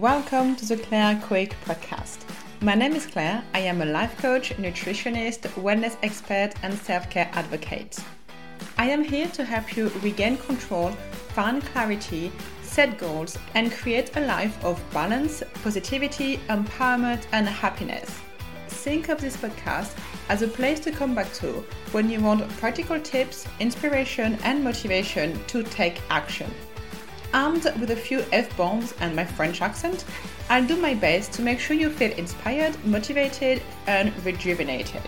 Welcome to the Claire Quick podcast. My name is Claire. I am a life coach, nutritionist, wellness expert, and self care advocate. I am here to help you regain control, find clarity, set goals, and create a life of balance, positivity, empowerment, and happiness. Think of this podcast as a place to come back to when you want practical tips, inspiration, and motivation to take action. Armed with a few F bombs and my French accent, I'll do my best to make sure you feel inspired, motivated, and rejuvenated.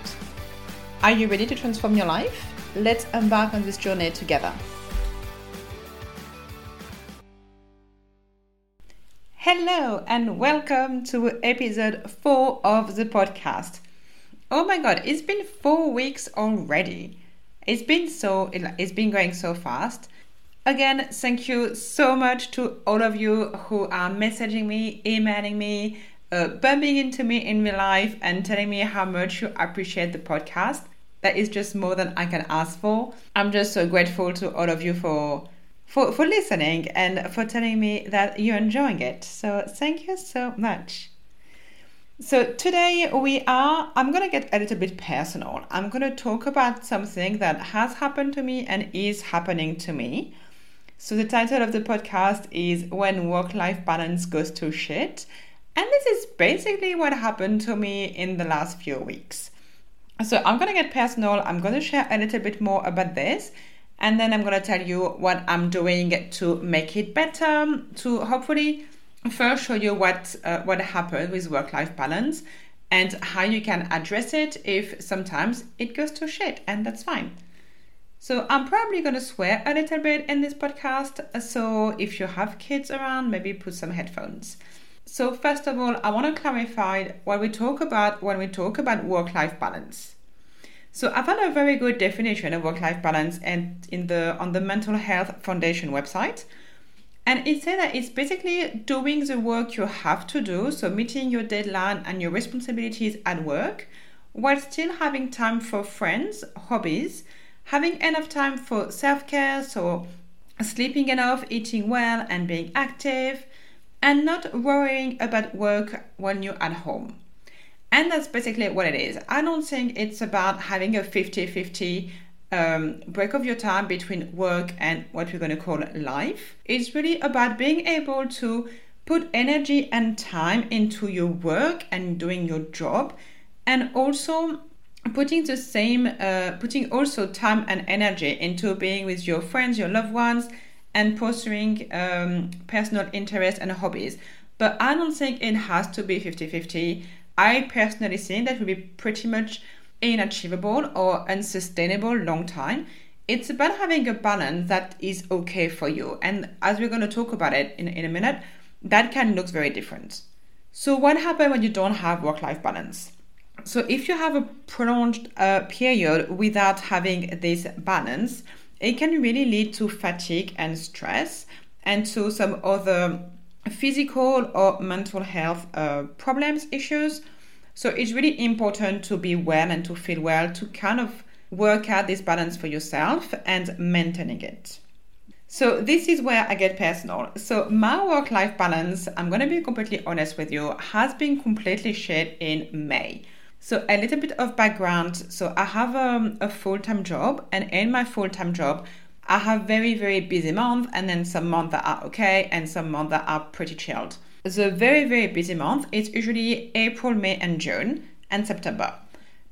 Are you ready to transform your life? Let's embark on this journey together. Hello, and welcome to episode 4 of the podcast. Oh my god, it's been 4 weeks already. It's been so it's been going so fast. Again, thank you so much to all of you who are messaging me, emailing me, uh, bumping into me in real life, and telling me how much you appreciate the podcast. That is just more than I can ask for. I'm just so grateful to all of you for for, for listening and for telling me that you're enjoying it. So thank you so much. So today we are, I'm going to get a little bit personal. I'm going to talk about something that has happened to me and is happening to me. So the title of the podcast is When Work Life Balance Goes to Shit. And this is basically what happened to me in the last few weeks. So I'm going to get personal. I'm going to share a little bit more about this and then I'm going to tell you what I'm doing to make it better, to hopefully first show you what uh, what happened with work-life balance and how you can address it if sometimes it goes to shit, and that's fine. So I'm probably going to swear a little bit in this podcast. So if you have kids around, maybe put some headphones. So first of all, I want to clarify what we talk about when we talk about work-life balance. So I found a very good definition of work-life balance and in the on the Mental Health Foundation website. And it said that it's basically doing the work you have to do, so meeting your deadline and your responsibilities at work, while still having time for friends, hobbies, having enough time for self-care, so sleeping enough, eating well, and being active, and not worrying about work when you're at home. And that's basically what it is. I don't think it's about having a 50 50 um, break of your time between work and what we're going to call life. It's really about being able to put energy and time into your work and doing your job, and also putting the same, uh, putting also time and energy into being with your friends, your loved ones, and pursuing um, personal interests and hobbies. But I don't think it has to be 50 50. I personally think that would be pretty much unachievable or unsustainable long time. It's about having a balance that is okay for you. And as we're going to talk about it in, in a minute, that can look very different. So, what happens when you don't have work life balance? So, if you have a prolonged uh, period without having this balance, it can really lead to fatigue and stress and to some other physical or mental health uh, problems, issues. So it's really important to be well and to feel well to kind of work out this balance for yourself and maintaining it. So this is where I get personal. So my work-life balance, I'm gonna be completely honest with you, has been completely shit in May. So a little bit of background. So I have um, a full-time job, and in my full-time job, I have very, very busy month and then some months that are okay and some months that are pretty chilled. The very, very busy month is usually April, May, and June and September.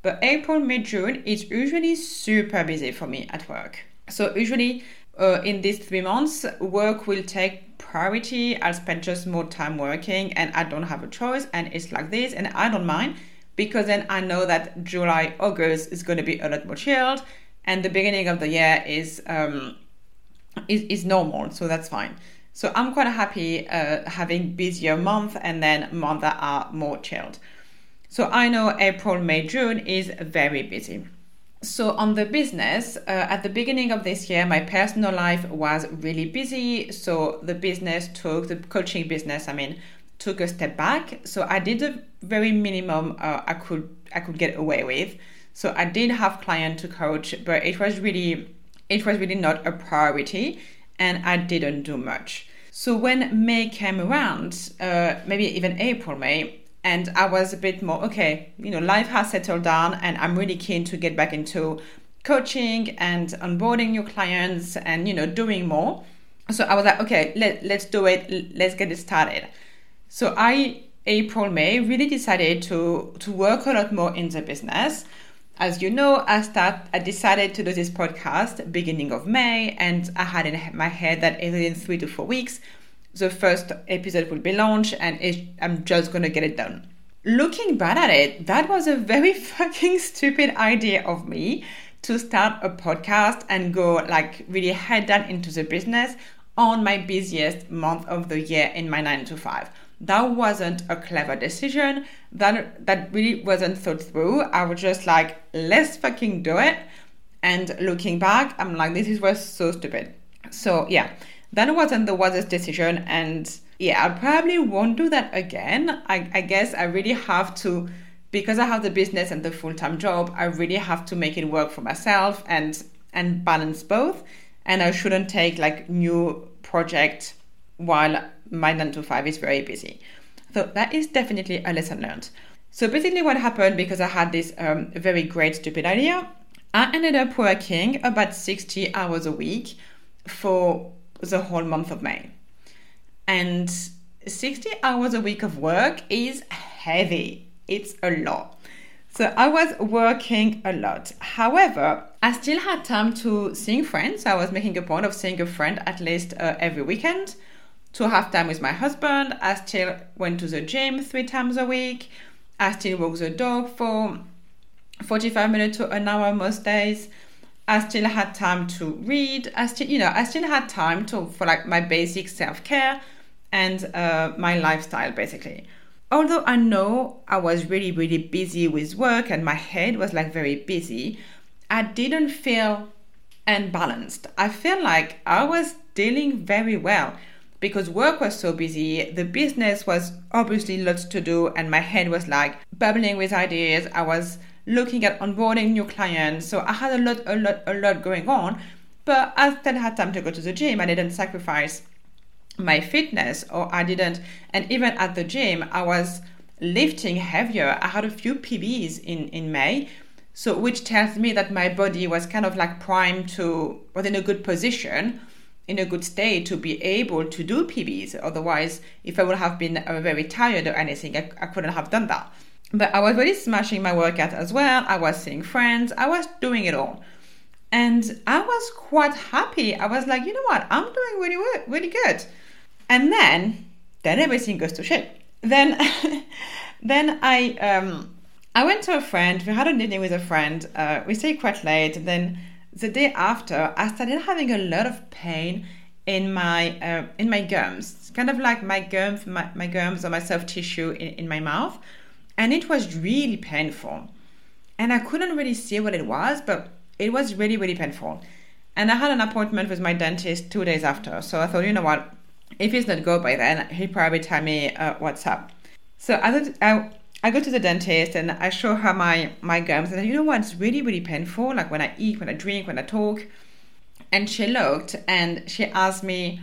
But April, May, June is usually super busy for me at work. So usually uh, in these three months, work will take priority. I'll spend just more time working and I don't have a choice. And it's like this, and I don't mind because then I know that July, August is going to be a lot more chilled and the beginning of the year is um, is, is normal, so that's fine. So I'm quite happy uh, having busier month and then months that are more chilled. So I know April, May, June is very busy. So on the business, uh, at the beginning of this year, my personal life was really busy. So the business took the coaching business. I mean, took a step back. So I did the very minimum uh, I could I could get away with. So I did have client to coach, but it was really it was really not a priority and I didn't do much. So when May came around, uh, maybe even April, May, and I was a bit more okay, you know, life has settled down, and I'm really keen to get back into coaching and onboarding new clients and you know doing more. So I was like, okay, let let's do it, let's get it started. So I April May really decided to to work a lot more in the business. As you know, I start I decided to do this podcast beginning of May, and I had in my head that within three to four weeks, the first episode will be launched, and it, I'm just gonna get it done. Looking back at it, that was a very fucking stupid idea of me to start a podcast and go like really head down into the business on my busiest month of the year in my nine to five that wasn't a clever decision. That that really wasn't thought through. I was just like, let's fucking do it. And looking back, I'm like, this was so stupid. So yeah, that wasn't the wisest decision. And yeah, I probably won't do that again. I, I guess I really have to because I have the business and the full-time job, I really have to make it work for myself and and balance both. And I shouldn't take like new project while my 9 to 5 is very busy. So that is definitely a lesson learned. So basically, what happened because I had this um, very great stupid idea, I ended up working about 60 hours a week for the whole month of May. And 60 hours a week of work is heavy, it's a lot. So I was working a lot. However, I still had time to seeing friends. I was making a point of seeing a friend at least uh, every weekend to have time with my husband. I still went to the gym three times a week. I still walk the dog for 45 minutes to an hour most days. I still had time to read. I still, you know, I still had time to for like my basic self care and uh, my lifestyle basically. Although I know I was really, really busy with work and my head was like very busy, I didn't feel unbalanced. I feel like I was dealing very well because work was so busy, the business was obviously lots to do, and my head was like bubbling with ideas. I was looking at onboarding new clients, so I had a lot, a lot, a lot going on. But I still had time to go to the gym. I didn't sacrifice my fitness, or I didn't. And even at the gym, I was lifting heavier. I had a few PBs in in May, so which tells me that my body was kind of like primed to was in a good position in a good state to be able to do PBs. Otherwise, if I would have been uh, very tired or anything, I, I couldn't have done that. But I was really smashing my workout as well. I was seeing friends. I was doing it all. And I was quite happy. I was like, you know what? I'm doing really, really good. And then, then everything goes to shit. Then, then I, um, I went to a friend. We had a dinner with a friend. Uh, we stayed quite late. And then the day after, I started having a lot of pain in my uh, in my gums, kind of like my gums, my, my gums or my soft tissue in, in my mouth, and it was really painful. And I couldn't really see what it was, but it was really really painful. And I had an appointment with my dentist two days after, so I thought, you know what, if he's not go by then, he'll probably tell me uh, what's up. So I, I I go to the dentist and I show her my my gums and you know what? It's really really painful. Like when I eat, when I drink, when I talk. And she looked and she asked me,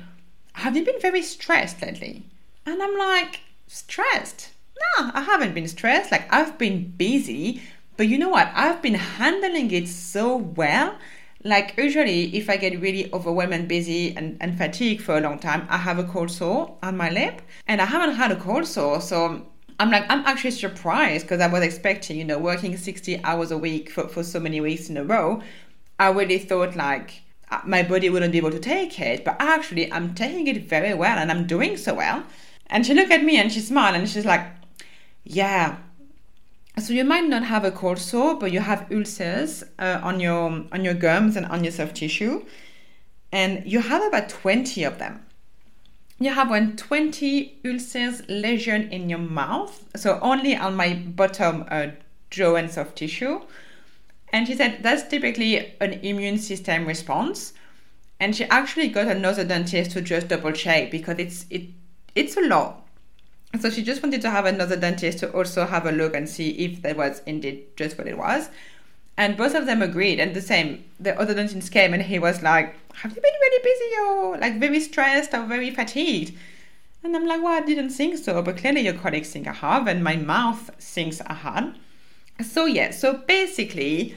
"Have you been very stressed lately?" And I'm like, "Stressed? No, I haven't been stressed. Like I've been busy, but you know what? I've been handling it so well." Like usually if I get really overwhelmed and busy and, and fatigued for a long time, I have a cold sore on my lip. And I haven't had a cold sore, so I'm like, I'm actually surprised because I was expecting, you know, working 60 hours a week for, for so many weeks in a row. I really thought like uh, my body wouldn't be able to take it, but actually I'm taking it very well and I'm doing so well. And she looked at me and she smiled and she's like, yeah. So you might not have a cold sore, but you have ulcers uh, on your on your gums and on your soft tissue, and you have about 20 of them you have one 20 ulcers lesion in your mouth, so only on my bottom uh, jaw and soft tissue. And she said that's typically an immune system response. And she actually got another dentist to just double check because it's it it's a lot. So she just wanted to have another dentist to also have a look and see if that was indeed just what it was. And both of them agreed. And the same, the other dentist came and he was like, Have you been really busy or like very stressed or very fatigued? And I'm like, Well, I didn't think so, but clearly your colleagues think I have, and my mouth thinks I had. So, yeah, so basically,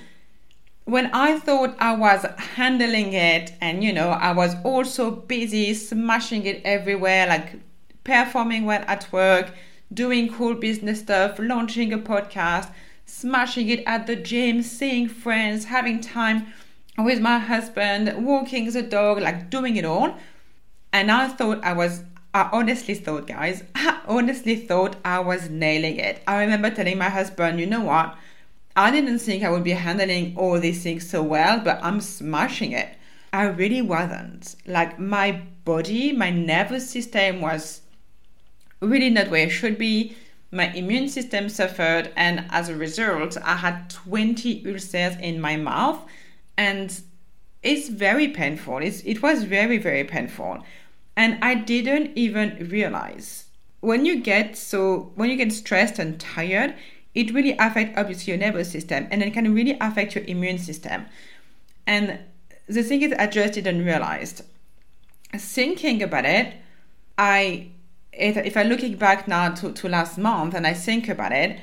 when I thought I was handling it and you know, I was also busy smashing it everywhere, like performing well at work, doing cool business stuff, launching a podcast, smashing it at the gym, seeing friends, having time with my husband, walking the dog, like doing it all. And I thought I was, I honestly thought, guys, I honestly thought I was nailing it. I remember telling my husband, you know what? I didn't think I would be handling all these things so well, but I'm smashing it. I really wasn't. Like my body, my nervous system was really not where it should be. My immune system suffered, and as a result, I had 20 ulcers in my mouth, and it's very painful. It's, it was very, very painful. And I didn't even realize when you get so when you get stressed and tired, it really affects obviously your nervous system and it can really affect your immune system. And the thing is, I just didn't realize. Thinking about it, I if, if I'm looking back now to, to last month and I think about it,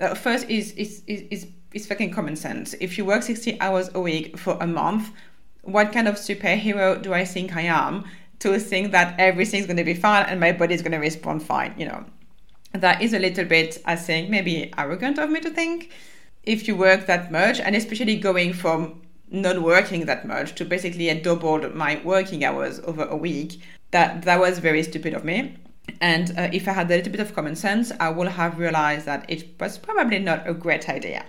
uh, first is, is, is, is, is fucking common sense. If you work 60 hours a week for a month, what kind of superhero do I think I am to think that everything's going to be fine and my body's going to respond fine? You know, that is a little bit, I think, maybe arrogant of me to think. If you work that much, and especially going from not working that much to basically a doubled my working hours over a week, that that was very stupid of me. And uh, if I had a little bit of common sense, I would have realized that it was probably not a great idea.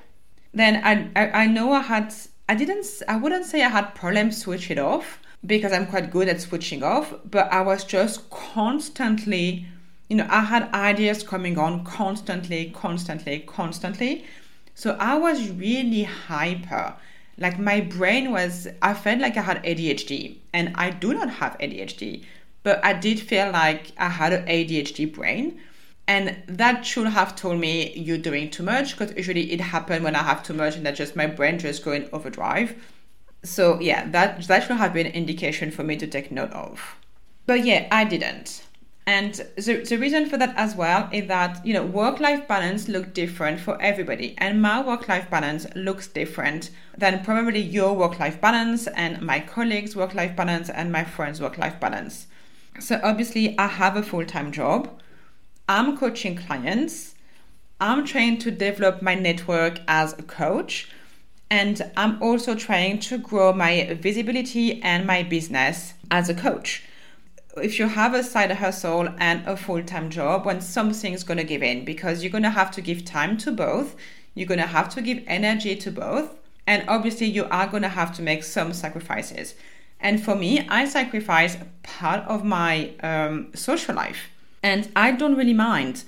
Then I, I, I know I had, I didn't, I wouldn't say I had problems switch it off because I'm quite good at switching off, but I was just constantly, you know, I had ideas coming on constantly, constantly, constantly. So I was really hyper. Like my brain was, I felt like I had ADHD, and I do not have ADHD but I did feel like I had an ADHD brain. And that should have told me you're doing too much because usually it happens when I have too much and that just my brain just going overdrive. So yeah, that that should have been an indication for me to take note of. But yeah, I didn't. And the, the reason for that as well is that, you know, work life balance look different for everybody. And my work life balance looks different than probably your work life balance and my colleagues' work life balance and my friends' work life balance. So obviously, I have a full time job. I'm coaching clients. I'm trying to develop my network as a coach. And I'm also trying to grow my visibility and my business as a coach. If you have a side hustle and a full time job, when something's going to give in, because you're going to have to give time to both, you're going to have to give energy to both, and obviously, you are going to have to make some sacrifices. And for me, I sacrifice part of my um, social life and I don't really mind.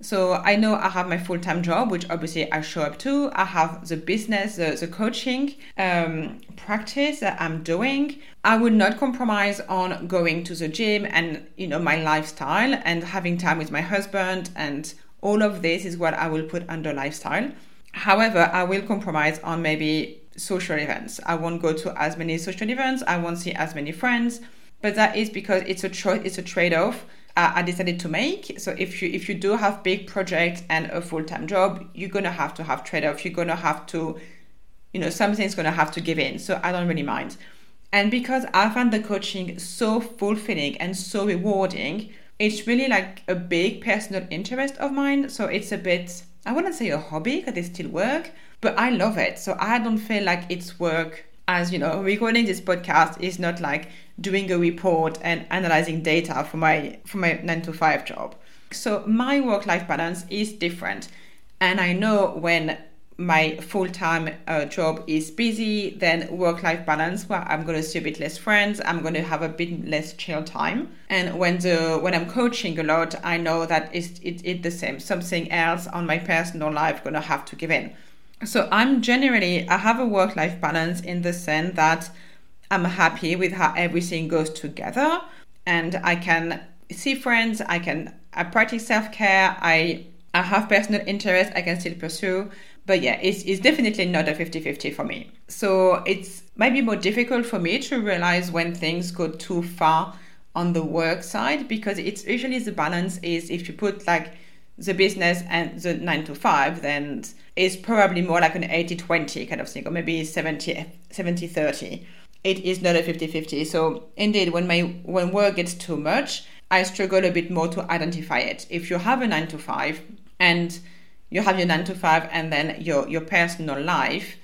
So I know I have my full time job, which obviously I show up to. I have the business, the, the coaching um, practice that I'm doing. I would not compromise on going to the gym and you know my lifestyle and having time with my husband and all of this is what I will put under lifestyle. However, I will compromise on maybe social events. I won't go to as many social events. I won't see as many friends. But that is because it's a choice. It's a trade-off uh, I decided to make. So if you if you do have big projects and a full-time job, you're gonna have to have trade-off. You're gonna have to, you know, something's gonna have to give in. So I don't really mind. And because I find the coaching so fulfilling and so rewarding, it's really like a big personal interest of mine. So it's a bit I wouldn't say a hobby because it's still work, but I love it. So I don't feel like it's work. As you know, recording this podcast is not like doing a report and analyzing data for my for my nine to five job. So my work life balance is different, and I know when my full-time uh, job is busy then work-life balance where i'm going to see a bit less friends i'm going to have a bit less chill time and when the when i'm coaching a lot i know that it's it, it the same something else on my personal life going to have to give in so i'm generally i have a work-life balance in the sense that i'm happy with how everything goes together and i can see friends i can i practice self-care i I have personal interest I can still pursue. But yeah, it's, it's definitely not a 50 50 for me. So it's maybe more difficult for me to realize when things go too far on the work side because it's usually the balance is if you put like the business and the 9 to 5 then it's probably more like an 80 20 kind of thing or maybe 70 70 30 it is not a 50 50 so indeed when my when work gets too much i struggle a bit more to identify it. If you have a 9 to 5 and you have your 9 to 5 and then your your personal life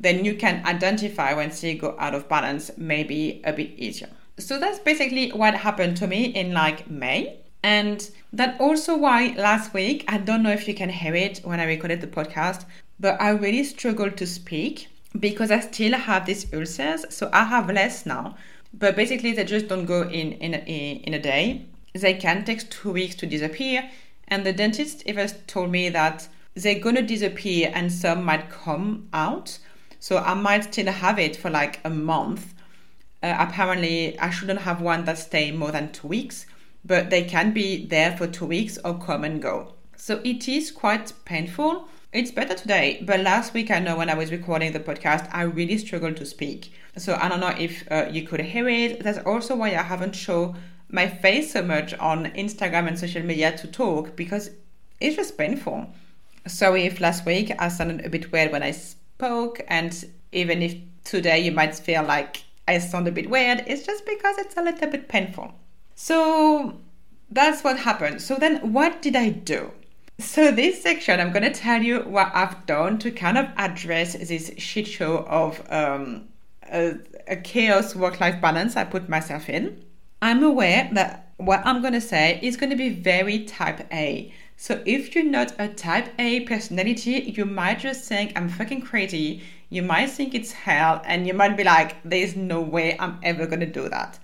then you can identify when things go out of balance maybe a bit easier. So that's basically what happened to me in like may and that also why last week, I don't know if you can hear it when I recorded the podcast, but I really struggled to speak because I still have these ulcers. So I have less now. But basically, they just don't go in in a, in a day. They can take two weeks to disappear. And the dentist even told me that they're gonna disappear and some might come out. So I might still have it for like a month. Uh, apparently, I shouldn't have one that stay more than two weeks but they can be there for two weeks or come and go. So it is quite painful. It's better today, but last week I know when I was recording the podcast, I really struggled to speak. So I don't know if uh, you could hear it. That's also why I haven't shown my face so much on Instagram and social media to talk because it's just painful. Sorry if last week I sounded a bit weird when I spoke, and even if today you might feel like I sound a bit weird, it's just because it's a little bit painful. So that's what happened. So then what did I do? So this section, I'm going to tell you what I've done to kind of address this shit show of um, a, a chaos work-life balance I put myself in. I'm aware that what I'm going to say is going to be very type A. So if you're not a type A personality, you might just think I'm fucking crazy. You might think it's hell, and you might be like, there's no way I'm ever going to do that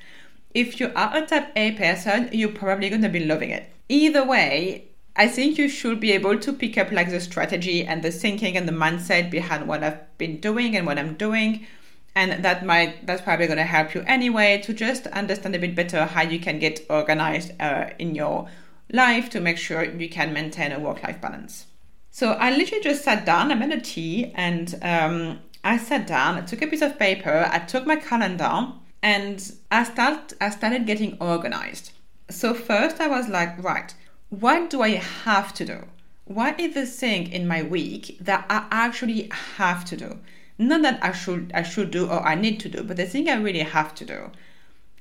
if you are a type A person, you're probably going to be loving it. Either way, I think you should be able to pick up like the strategy and the thinking and the mindset behind what I've been doing and what I'm doing. And that might, that's probably going to help you anyway to just understand a bit better how you can get organized uh, in your life to make sure you can maintain a work life balance. So I literally just sat down, I made a tea, and um, I sat down, I took a piece of paper, I took my calendar, and I start I started getting organized. So first I was like, right, what do I have to do? What is the thing in my week that I actually have to do? Not that I should I should do or I need to do, but the thing I really have to do.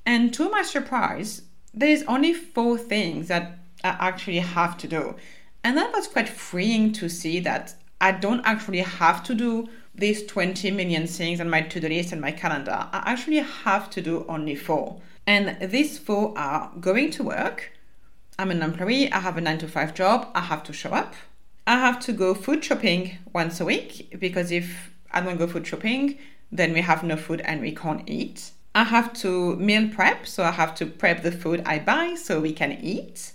And to my surprise, there's only four things that I actually have to do. And that was quite freeing to see that I don't actually have to do these 20 million things on my to do list and my calendar, I actually have to do only four. And these four are going to work. I'm an employee, I have a nine to five job, I have to show up. I have to go food shopping once a week because if I don't go food shopping, then we have no food and we can't eat. I have to meal prep, so I have to prep the food I buy so we can eat.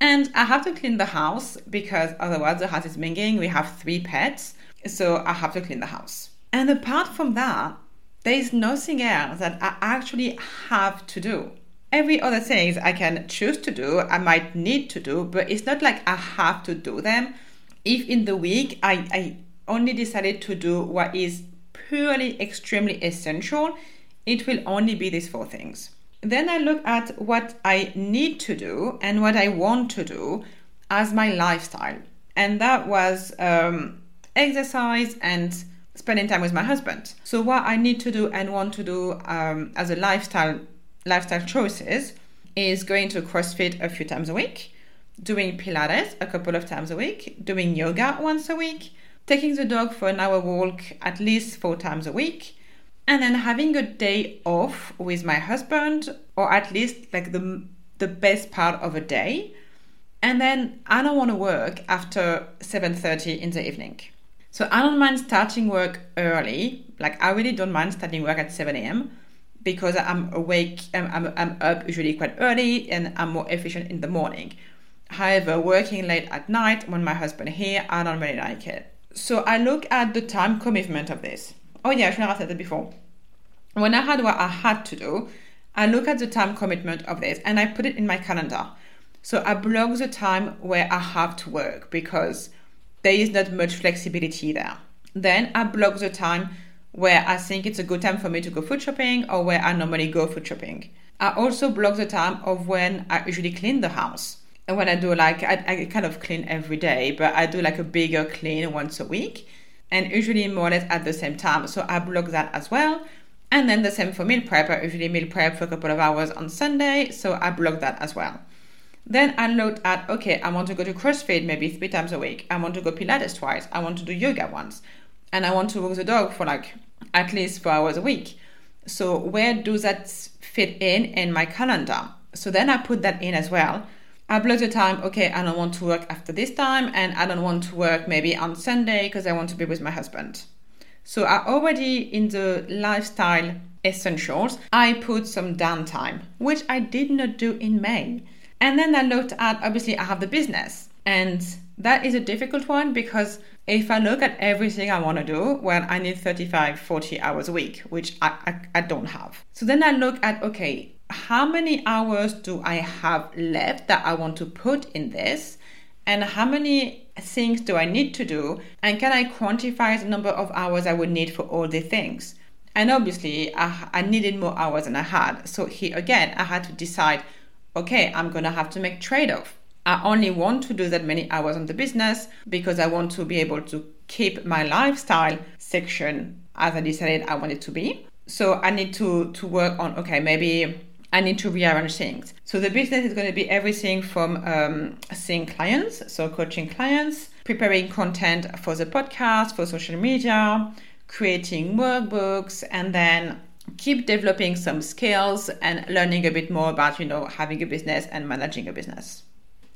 And I have to clean the house because otherwise the house is minging. We have three pets so I have to clean the house. And apart from that, there is nothing else that I actually have to do. Every other things I can choose to do, I might need to do, but it's not like I have to do them. If in the week I, I only decided to do what is purely extremely essential, it will only be these four things. Then I look at what I need to do and what I want to do as my lifestyle. And that was um, exercise and spending time with my husband. So what I need to do and want to do um, as a lifestyle lifestyle choices is going to CrossFit a few times a week, doing Pilates a couple of times a week, doing yoga once a week, taking the dog for an hour walk at least four times a week, and then having a day off with my husband, or at least like the the best part of a day. And then I don't want to work after 7:30 in the evening. So I don't mind starting work early. Like I really don't mind starting work at 7 a.m. because I'm awake, I'm, I'm, I'm up usually quite early and I'm more efficient in the morning. However, working late at night when my husband here, I don't really like it. So I look at the time commitment of this. Oh yeah, I should have said that before. When I had what I had to do, I look at the time commitment of this and I put it in my calendar. So I block the time where I have to work because there is not much flexibility there. Then I block the time where I think it's a good time for me to go food shopping or where I normally go food shopping. I also block the time of when I usually clean the house. And when I do like, I, I kind of clean every day, but I do like a bigger clean once a week and usually more or less at the same time. So I block that as well. And then the same for meal prep. I usually meal prep for a couple of hours on Sunday, so I block that as well. Then I looked at okay, I want to go to CrossFit maybe three times a week. I want to go Pilates twice. I want to do yoga once. And I want to walk the dog for like at least four hours a week. So where does that fit in in my calendar? So then I put that in as well. I block the time, okay, I don't want to work after this time and I don't want to work maybe on Sunday because I want to be with my husband. So I already in the lifestyle essentials, I put some downtime, which I did not do in May. And then I looked at obviously I have the business and that is a difficult one because if I look at everything I want to do, well, I need 35, 40 hours a week, which I, I, I don't have. So then I look at, okay, how many hours do I have left that I want to put in this? And how many things do I need to do? And can I quantify the number of hours I would need for all the things? And obviously, I, I needed more hours than I had. So here again, I had to decide okay, I'm going to have to make trade off. I only want to do that many hours on the business because I want to be able to keep my lifestyle section as I decided I want it to be. So I need to to work on okay, maybe I need to rearrange things. So the business is going to be everything from um, seeing clients, so coaching clients, preparing content for the podcast, for social media, creating workbooks, and then keep developing some skills and learning a bit more about, you know, having a business and managing a business.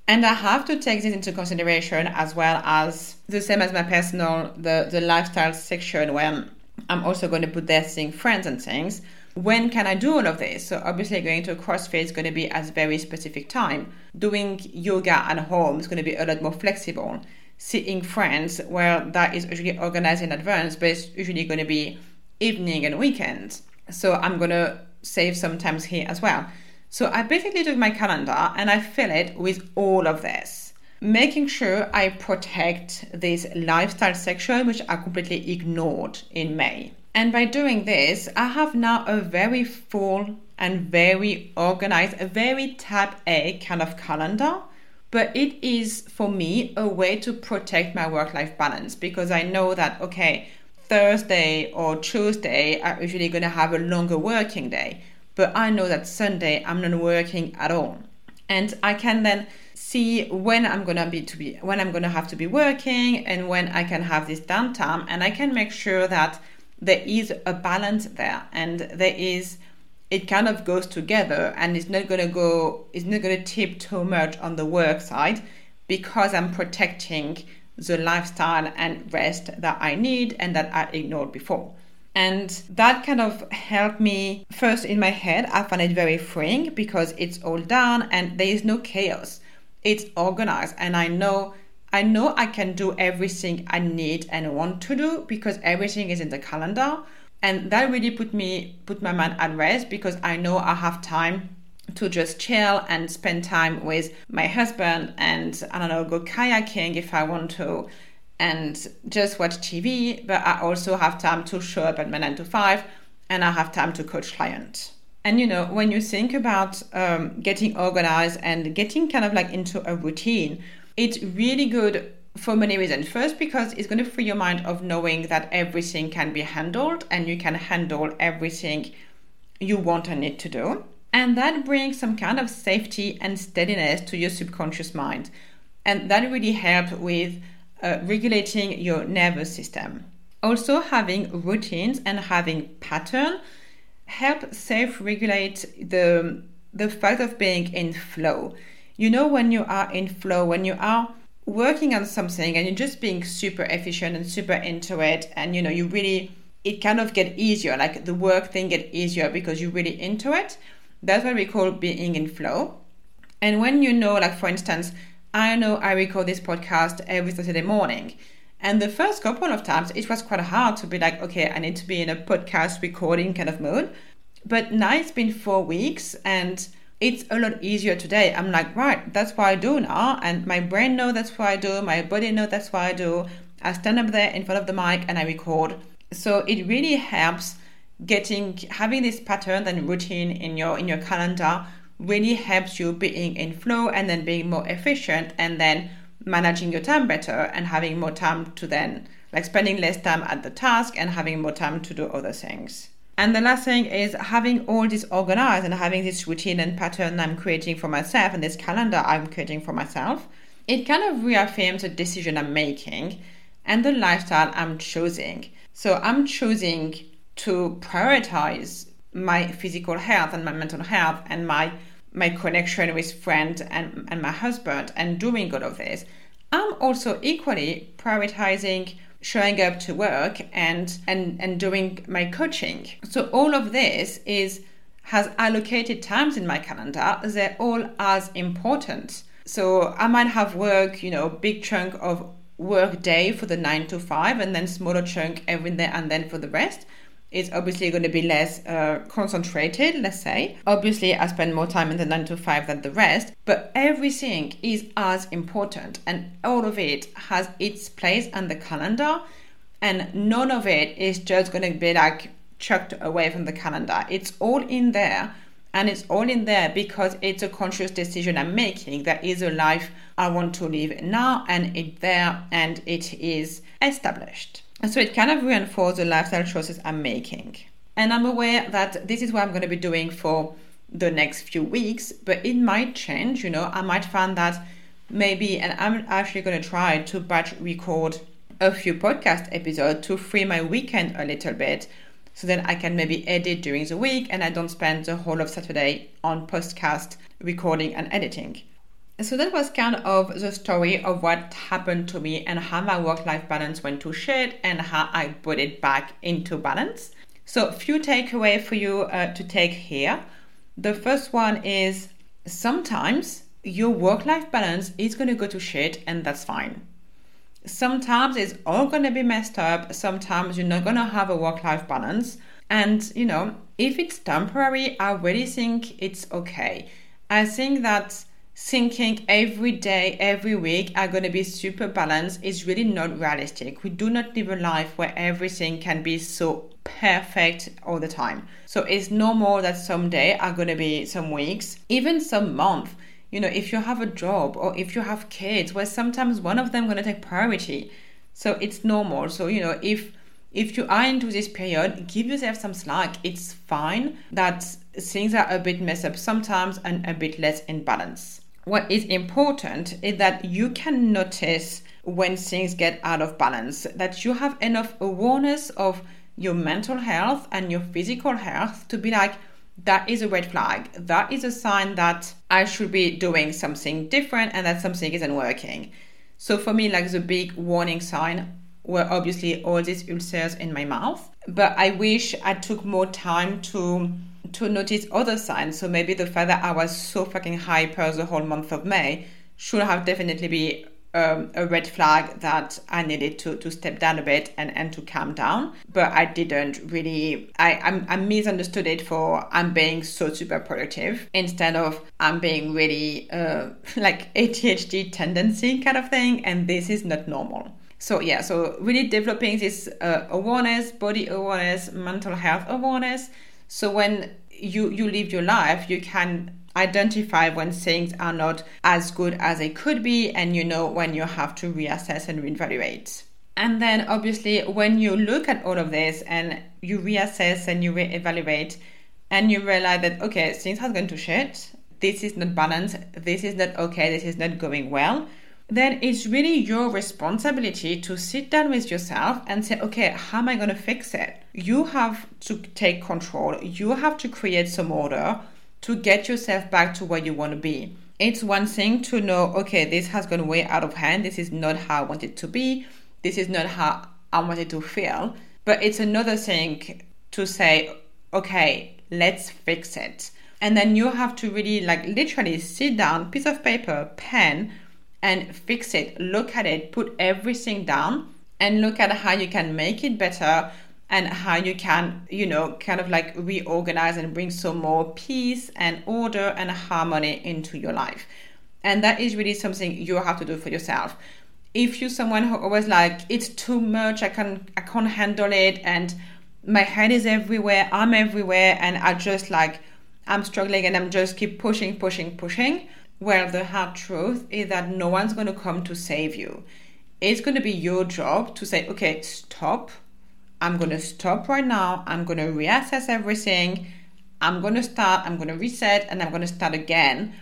And I have to take this into consideration as well as the same as my personal, the, the lifestyle section where I'm also going to put seeing friends and things when can I do all of this? So obviously going to CrossFit is going to be at a very specific time. Doing yoga at home is going to be a lot more flexible. Seeing friends, well, that is usually organized in advance, but it's usually going to be evening and weekends. So I'm going to save some times here as well. So I basically took my calendar and I fill it with all of this, making sure I protect this lifestyle section, which I completely ignored in May. And by doing this, I have now a very full and very organized, a very type A kind of calendar. But it is for me a way to protect my work life balance because I know that, okay, Thursday or Tuesday, I'm usually going to have a longer working day. But I know that Sunday, I'm not working at all. And I can then see when I'm gonna be to be when I'm gonna have to be working and when I can have this downtime and I can make sure that there is a balance there and there is it kind of goes together and it's not going to go it's not going to tip too much on the work side because i'm protecting the lifestyle and rest that i need and that i ignored before and that kind of helped me first in my head i find it very freeing because it's all done and there is no chaos it's organized and i know I know I can do everything I need and want to do because everything is in the calendar. And that really put me put my mind at rest because I know I have time to just chill and spend time with my husband and I don't know, go kayaking if I want to and just watch TV, but I also have time to show up at my nine to five and I have time to coach clients. And you know, when you think about um, getting organized and getting kind of like into a routine, it's really good for many reasons. First, because it's going to free your mind of knowing that everything can be handled and you can handle everything you want and need to do. And that brings some kind of safety and steadiness to your subconscious mind. And that really helps with uh, regulating your nervous system. Also, having routines and having pattern help self-regulate the the fact of being in flow you know when you are in flow when you are working on something and you're just being super efficient and super into it and you know you really it kind of get easier like the work thing get easier because you're really into it that's what we call being in flow and when you know like for instance i know i record this podcast every saturday morning and the first couple of times it was quite hard to be like okay i need to be in a podcast recording kind of mode but now it's been four weeks and it's a lot easier today. I'm like, right, that's what I do now. And my brain knows that's what I do. My body knows that's what I do. I stand up there in front of the mic and I record. So it really helps getting having this pattern and routine in your in your calendar really helps you being in flow and then being more efficient and then managing your time better and having more time to then like spending less time at the task and having more time to do other things. And the last thing is having all this organized and having this routine and pattern I'm creating for myself and this calendar I'm creating for myself. It kind of reaffirms the decision I'm making and the lifestyle I'm choosing. So I'm choosing to prioritize my physical health and my mental health and my my connection with friends and, and my husband and doing all of this. I'm also equally prioritizing showing up to work and and and doing my coaching. So all of this is has allocated times in my calendar. They're all as important. So i might have work you know big chunk of work day for the 9 to 5 and then smaller chunk every day and then for the rest it's obviously going to be less uh, concentrated, let's say. Obviously, I spend more time in the 9 to 5 than the rest, but everything is as important and all of it has its place on the calendar, and none of it is just going to be like chucked away from the calendar. It's all in there, and it's all in there because it's a conscious decision I'm making that is a life I want to live now, and it's there and it is established. So it kind of reinforces the lifestyle choices I'm making. And I'm aware that this is what I'm going to be doing for the next few weeks, but it might change. You know, I might find that maybe, and I'm actually going to try to batch record a few podcast episodes to free my weekend a little bit so that I can maybe edit during the week and I don't spend the whole of Saturday on podcast recording and editing. So that was kind of the story of what happened to me and how my work life balance went to shit and how I put it back into balance. So, a few takeaway for you uh, to take here. The first one is sometimes your work life balance is going to go to shit and that's fine. Sometimes it's all going to be messed up. Sometimes you're not going to have a work life balance. And, you know, if it's temporary, I really think it's okay. I think that thinking every day, every week are going to be super balanced is really not realistic. We do not live a life where everything can be so perfect all the time. So it's normal that some day are going to be some weeks, even some month. You know, if you have a job or if you have kids, where sometimes one of them going to take priority. So it's normal. So you know, if if you are into this period, give yourself some slack. It's fine that things are a bit messed up sometimes and a bit less in balance what is important is that you can notice when things get out of balance, that you have enough awareness of your mental health and your physical health to be like, that is a red flag. That is a sign that I should be doing something different and that something isn't working. So for me, like the big warning sign were obviously all these ulcers in my mouth. But I wish I took more time to to notice other signs. So maybe the fact that I was so fucking hyper the whole month of May should have definitely be um, a red flag that I needed to, to step down a bit and, and to calm down. But I didn't really, I, I'm, I misunderstood it for I'm being so super productive instead of I'm being really uh, like ADHD tendency kind of thing. And this is not normal. So yeah, so really developing this uh, awareness, body awareness, mental health awareness. So when you you live your life, you can identify when things are not as good as they could be, and you know when you have to reassess and reevaluate. And then obviously, when you look at all of this and you reassess and you reevaluate, and you realize that okay, things have gone to shit. This is not balanced. This is not okay. This is not going well then it's really your responsibility to sit down with yourself and say, okay, how am I going to fix it? You have to take control. You have to create some order to get yourself back to where you want to be. It's one thing to know, okay, this has gone way out of hand. This is not how I want it to be. This is not how I want it to feel. But it's another thing to say, okay, let's fix it. And then you have to really, like, literally sit down, piece of paper, pen, and fix it. Look at it, put everything down, and look at how you can make it better and how you can, you know, kind of like reorganize and bring some more peace and order and harmony into your life. And that is really something you have to do for yourself. If you're someone who always like, it's too much, I can I can't handle it and my head is everywhere, I'm everywhere, and I just like I'm struggling and I'm just keep pushing, pushing, pushing. Well, the hard truth is that no one's going to come to save you. It's going to be your job to say, okay, stop. I'm going to stop right now. I'm going to reassess everything. I'm going to start, I'm going to reset, and I'm going to start again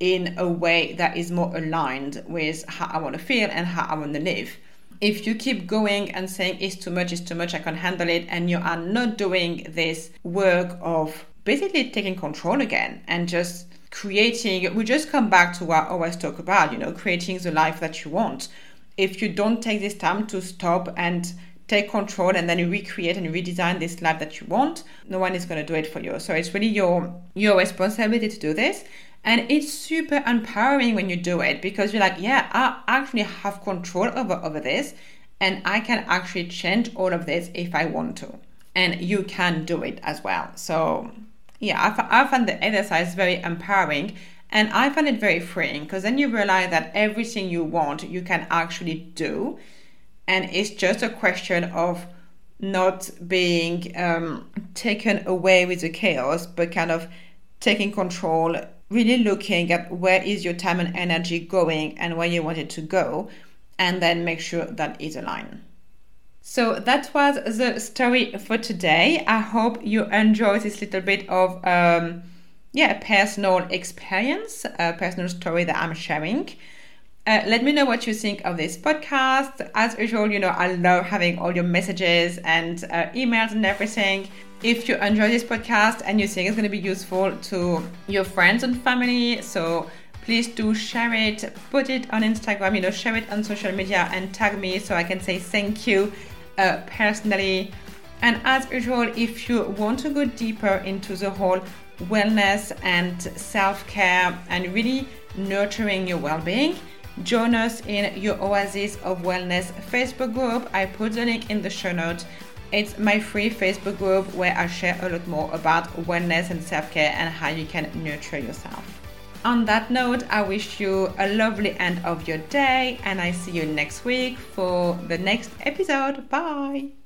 in a way that is more aligned with how I want to feel and how I want to live. If you keep going and saying it's too much, it's too much, I can't handle it, and you are not doing this work of basically taking control again and just creating we just come back to what I always talk about you know creating the life that you want. If you don't take this time to stop and take control and then recreate and redesign this life that you want no one is going to do it for you. So it's really your your responsibility to do this. And it's super empowering when you do it because you're like yeah i actually have control over over this and i can actually change all of this if i want to. And you can do it as well. So yeah, I, I find the exercise very empowering and I find it very freeing because then you realize that everything you want, you can actually do. And it's just a question of not being um, taken away with the chaos, but kind of taking control, really looking at where is your time and energy going and where you want it to go, and then make sure that is aligned. So that was the story for today. I hope you enjoyed this little bit of um, yeah personal experience, a personal story that I'm sharing. Uh, let me know what you think of this podcast. As usual, you know, I love having all your messages and uh, emails and everything. If you enjoy this podcast and you think it's going to be useful to your friends and family, so please do share it, put it on Instagram, you know, share it on social media and tag me so I can say thank you uh, personally. And as usual, if you want to go deeper into the whole wellness and self care and really nurturing your well being, join us in your Oasis of Wellness Facebook group. I put the link in the show notes. It's my free Facebook group where I share a lot more about wellness and self care and how you can nurture yourself. On that note, I wish you a lovely end of your day and I see you next week for the next episode. Bye.